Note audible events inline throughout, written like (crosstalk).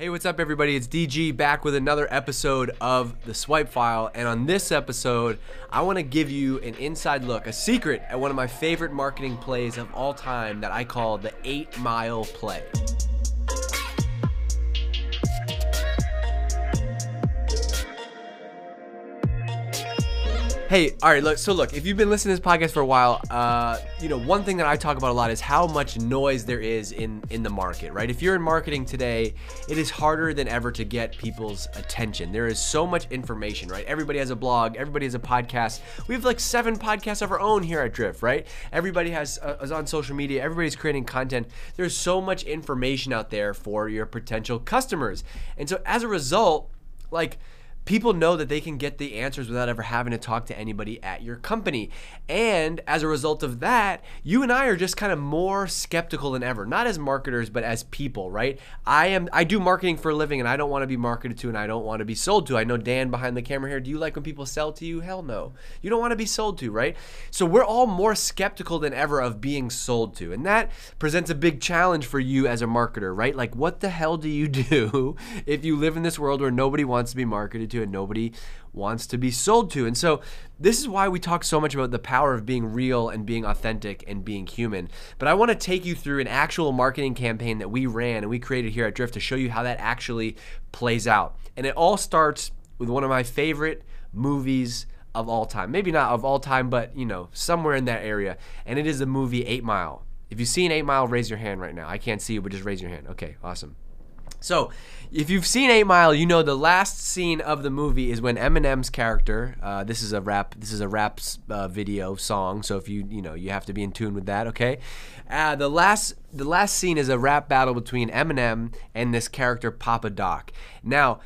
Hey, what's up, everybody? It's DG back with another episode of The Swipe File. And on this episode, I want to give you an inside look, a secret at one of my favorite marketing plays of all time that I call the 8 Mile Play. Hey, all right, look, so look, if you've been listening to this podcast for a while, uh, you know, one thing that I talk about a lot is how much noise there is in in the market, right? If you're in marketing today, it is harder than ever to get people's attention. There is so much information, right? Everybody has a blog, everybody has a podcast. We have like seven podcasts of our own here at Drift, right? Everybody has uh, is on social media, everybody's creating content. There's so much information out there for your potential customers. And so as a result, like people know that they can get the answers without ever having to talk to anybody at your company. And as a result of that, you and I are just kind of more skeptical than ever, not as marketers, but as people, right? I am I do marketing for a living and I don't want to be marketed to and I don't want to be sold to. I know Dan behind the camera here, do you like when people sell to you? Hell no. You don't want to be sold to, right? So we're all more skeptical than ever of being sold to. And that presents a big challenge for you as a marketer, right? Like what the hell do you (laughs) do if you live in this world where nobody wants to be marketed to and nobody wants to be sold to. And so this is why we talk so much about the power of being real and being authentic and being human. But I want to take you through an actual marketing campaign that we ran and we created here at Drift to show you how that actually plays out. And it all starts with one of my favorite movies of all time. Maybe not of all time, but you know, somewhere in that area. And it is the movie 8 Mile. If you've seen 8 Mile, raise your hand right now. I can't see you, but just raise your hand. Okay, awesome. So, if you've seen Eight Mile, you know the last scene of the movie is when Eminem's character. Uh, this is a rap. This is a rap uh, video song. So if you you know you have to be in tune with that. Okay. Uh, the last the last scene is a rap battle between Eminem and this character Papa Doc. Now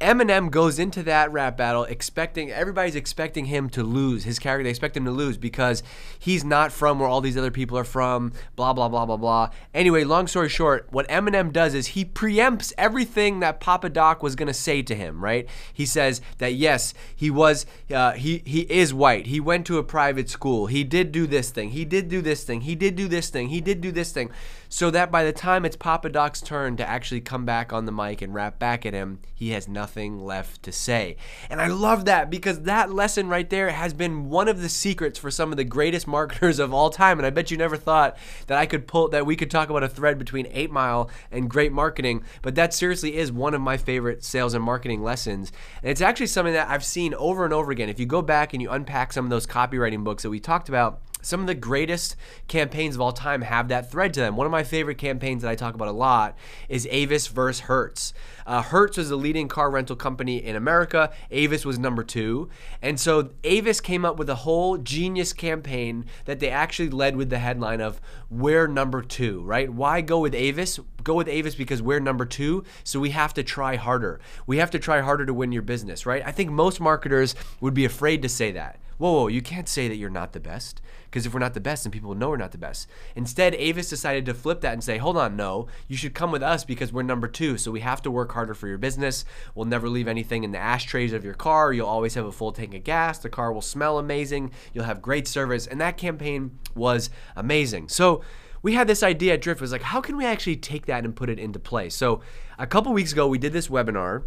Eminem goes into that rap battle expecting everybody's expecting him to lose. His character they expect him to lose because he's not from where all these other people are from, blah blah blah blah blah. Anyway, long story short, what Eminem does is he preempts everything that Papa Doc was to say to him, right? He says that yes, he was uh, he he is white. He went to a private school. He did do this thing. He did do this thing. He did do this thing. He did do this thing. So that by the time it's Papa Doc's turn to actually come back on the mic and rap back at him, he has nothing nothing left to say. And I love that because that lesson right there has been one of the secrets for some of the greatest (laughs) marketers of all time. And I bet you never thought that I could pull that we could talk about a thread between 8 Mile and great marketing, but that seriously is one of my favorite sales and marketing lessons. And it's actually something that I've seen over and over again. If you go back and you unpack some of those copywriting books that we talked about, some of the greatest campaigns of all time have that thread to them. One of my favorite campaigns that I talk about a lot is Avis versus Hertz. Uh, Hertz was the leading car rental company in America. Avis was number two. And so Avis came up with a whole genius campaign that they actually led with the headline of We're number two, right? Why go with Avis? Go with Avis because we're number two. So we have to try harder. We have to try harder to win your business, right? I think most marketers would be afraid to say that whoa, whoa, you can't say that you're not the best. Because if we're not the best, then people will know we're not the best. Instead, Avis decided to flip that and say, hold on, no, you should come with us because we're number two. So we have to work harder for your business. We'll never leave anything in the ashtrays of your car. You'll always have a full tank of gas. The car will smell amazing. You'll have great service. And that campaign was amazing. So, we had this idea at Drift was like, how can we actually take that and put it into play? So a couple weeks ago, we did this webinar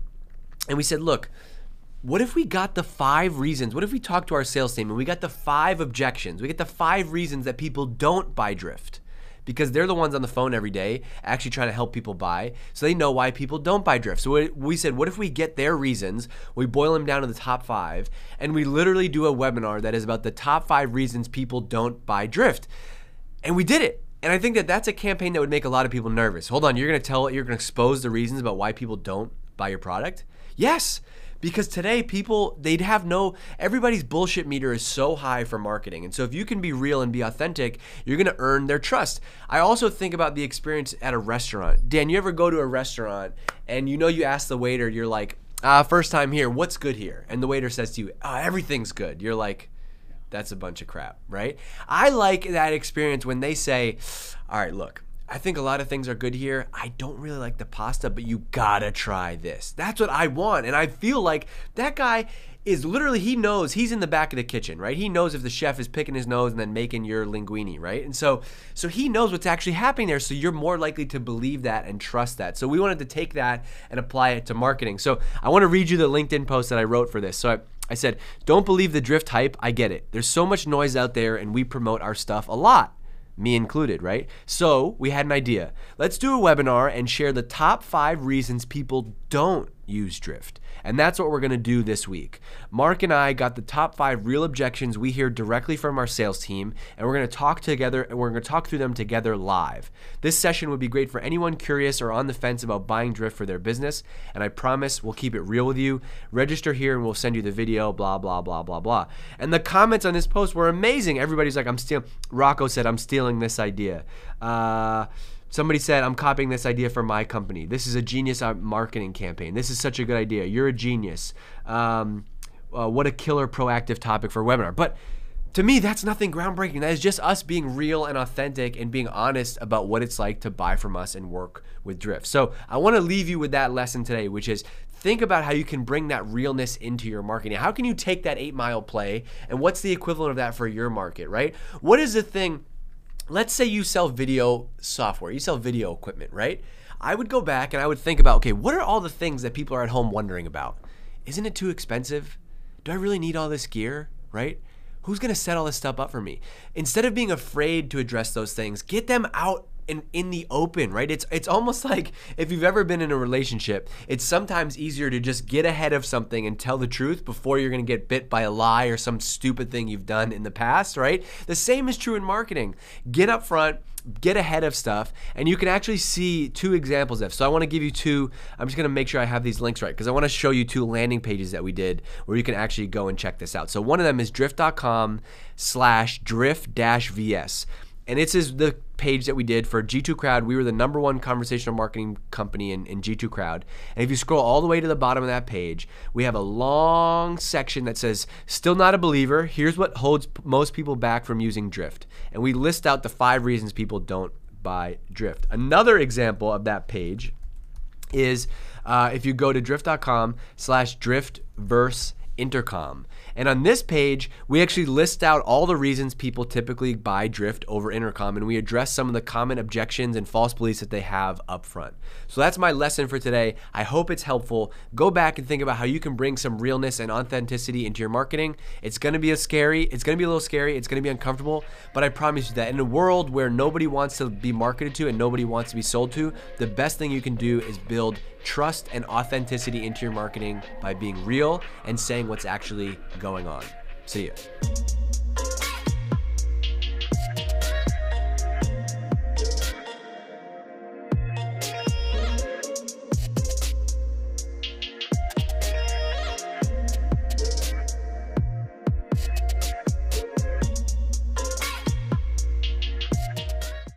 and we said, look, what if we got the five reasons? What if we talked to our sales team and we got the five objections? We get the five reasons that people don't buy Drift because they're the ones on the phone every day actually trying to help people buy. So they know why people don't buy Drift. So we said, what if we get their reasons, we boil them down to the top five, and we literally do a webinar that is about the top five reasons people don't buy Drift? And we did it. And I think that that's a campaign that would make a lot of people nervous. Hold on, you're going to tell, you're going to expose the reasons about why people don't buy your product? Yes because today people they'd have no everybody's bullshit meter is so high for marketing. And so if you can be real and be authentic you're going to earn their trust. I also think about the experience at a restaurant. Dan you ever go to a restaurant and you know you ask the waiter you're like uh, first time here what's good here? And the waiter says to you oh, everything's good. You're like that's a bunch of crap right? I like that experience when they say all right look I think a lot of things are good here. I don't really like the pasta, but you gotta try this. That's what I want. And I feel like that guy is literally he knows he's in the back of the kitchen, right? He knows if the chef is picking his nose and then making your linguine, right? And so so he knows what's actually happening there, so you're more likely to believe that and trust that. So we wanted to take that and apply it to marketing. So I want to read you the LinkedIn post that I wrote for this. So I I said, "Don't believe the drift hype. I get it. There's so much noise out there and we promote our stuff a lot." Me included, right? So we had an idea. Let's do a webinar and share the top five reasons people don't use drift. And that's what we're to do this week. Mark and I got the top five real objections we hear directly from our sales team, and we're to talk together and we're to talk through them together live. This session would be great for anyone curious or on the fence about buying drift for their business, and I promise we'll keep it real with you. Register here and we'll send you the video, blah, blah, blah, blah, blah. And the comments on this post were amazing. Everybody's like, I'm stealing. Rocco said, I'm stealing this idea. Uh, Somebody said, I'm copying this idea for my company. This is a genius marketing campaign. This is such a good idea. You're a genius. Um, uh, what a killer proactive topic for a webinar. But to me, that's nothing groundbreaking. That is just us being real and authentic and being honest about what it's like to buy from us and work with Drift. So I want to leave you with that lesson today, which is think about how you can bring that realness into your marketing. How can you take that eight mile play and what's the equivalent of that for your market, right? What is the thing? Let's say you sell video software, you sell video equipment, right? I would go back and I would think about, okay, what are all the things that people are at home wondering about? Isn't it too expensive? Do I really need all this gear, right? Who's to set all this stuff up for me? Instead of being afraid to address those things, get them out in, in the open, right? It's it's almost (laughs) like if you've ever been in a relationship, it's sometimes easier to just get ahead of something and tell the truth before you're going to get bit by a lie or some stupid thing you've done in the past, right? The same is true in marketing. Get up front, get ahead of stuff and you can actually see two examples of so i want to give you two i'm just going to make sure i have these links right because i want to show you two landing pages that we did where you can actually go and check this out so one of them is drift.com slash drift dash vs and it's is the page that we did for G2 Crowd. We were the number one conversational marketing company in, in G2 Crowd. And if you scroll all the way to the bottom of that page, we have a long section that says, Still not a believer. Here's what holds most people back from using Drift. And we list out the five reasons people don't buy Drift. Another example of that page is uh, if you go to drift.com slash drift verse intercom. And on this page, we actually list out all the reasons people typically buy Drift over Intercom, and we address some of the common objections and false beliefs that they have up front. So that's my lesson for today. I hope it's helpful. Go back and think about how you can bring some realness and authenticity into your marketing. It's going to be a scary, it's going to be a little scary, it's going to be uncomfortable, but I promise you that in a world where nobody wants to be marketed to and nobody wants to be sold to, the best thing you can do is build trust and authenticity into your marketing by being real and saying what's actually going on. See you.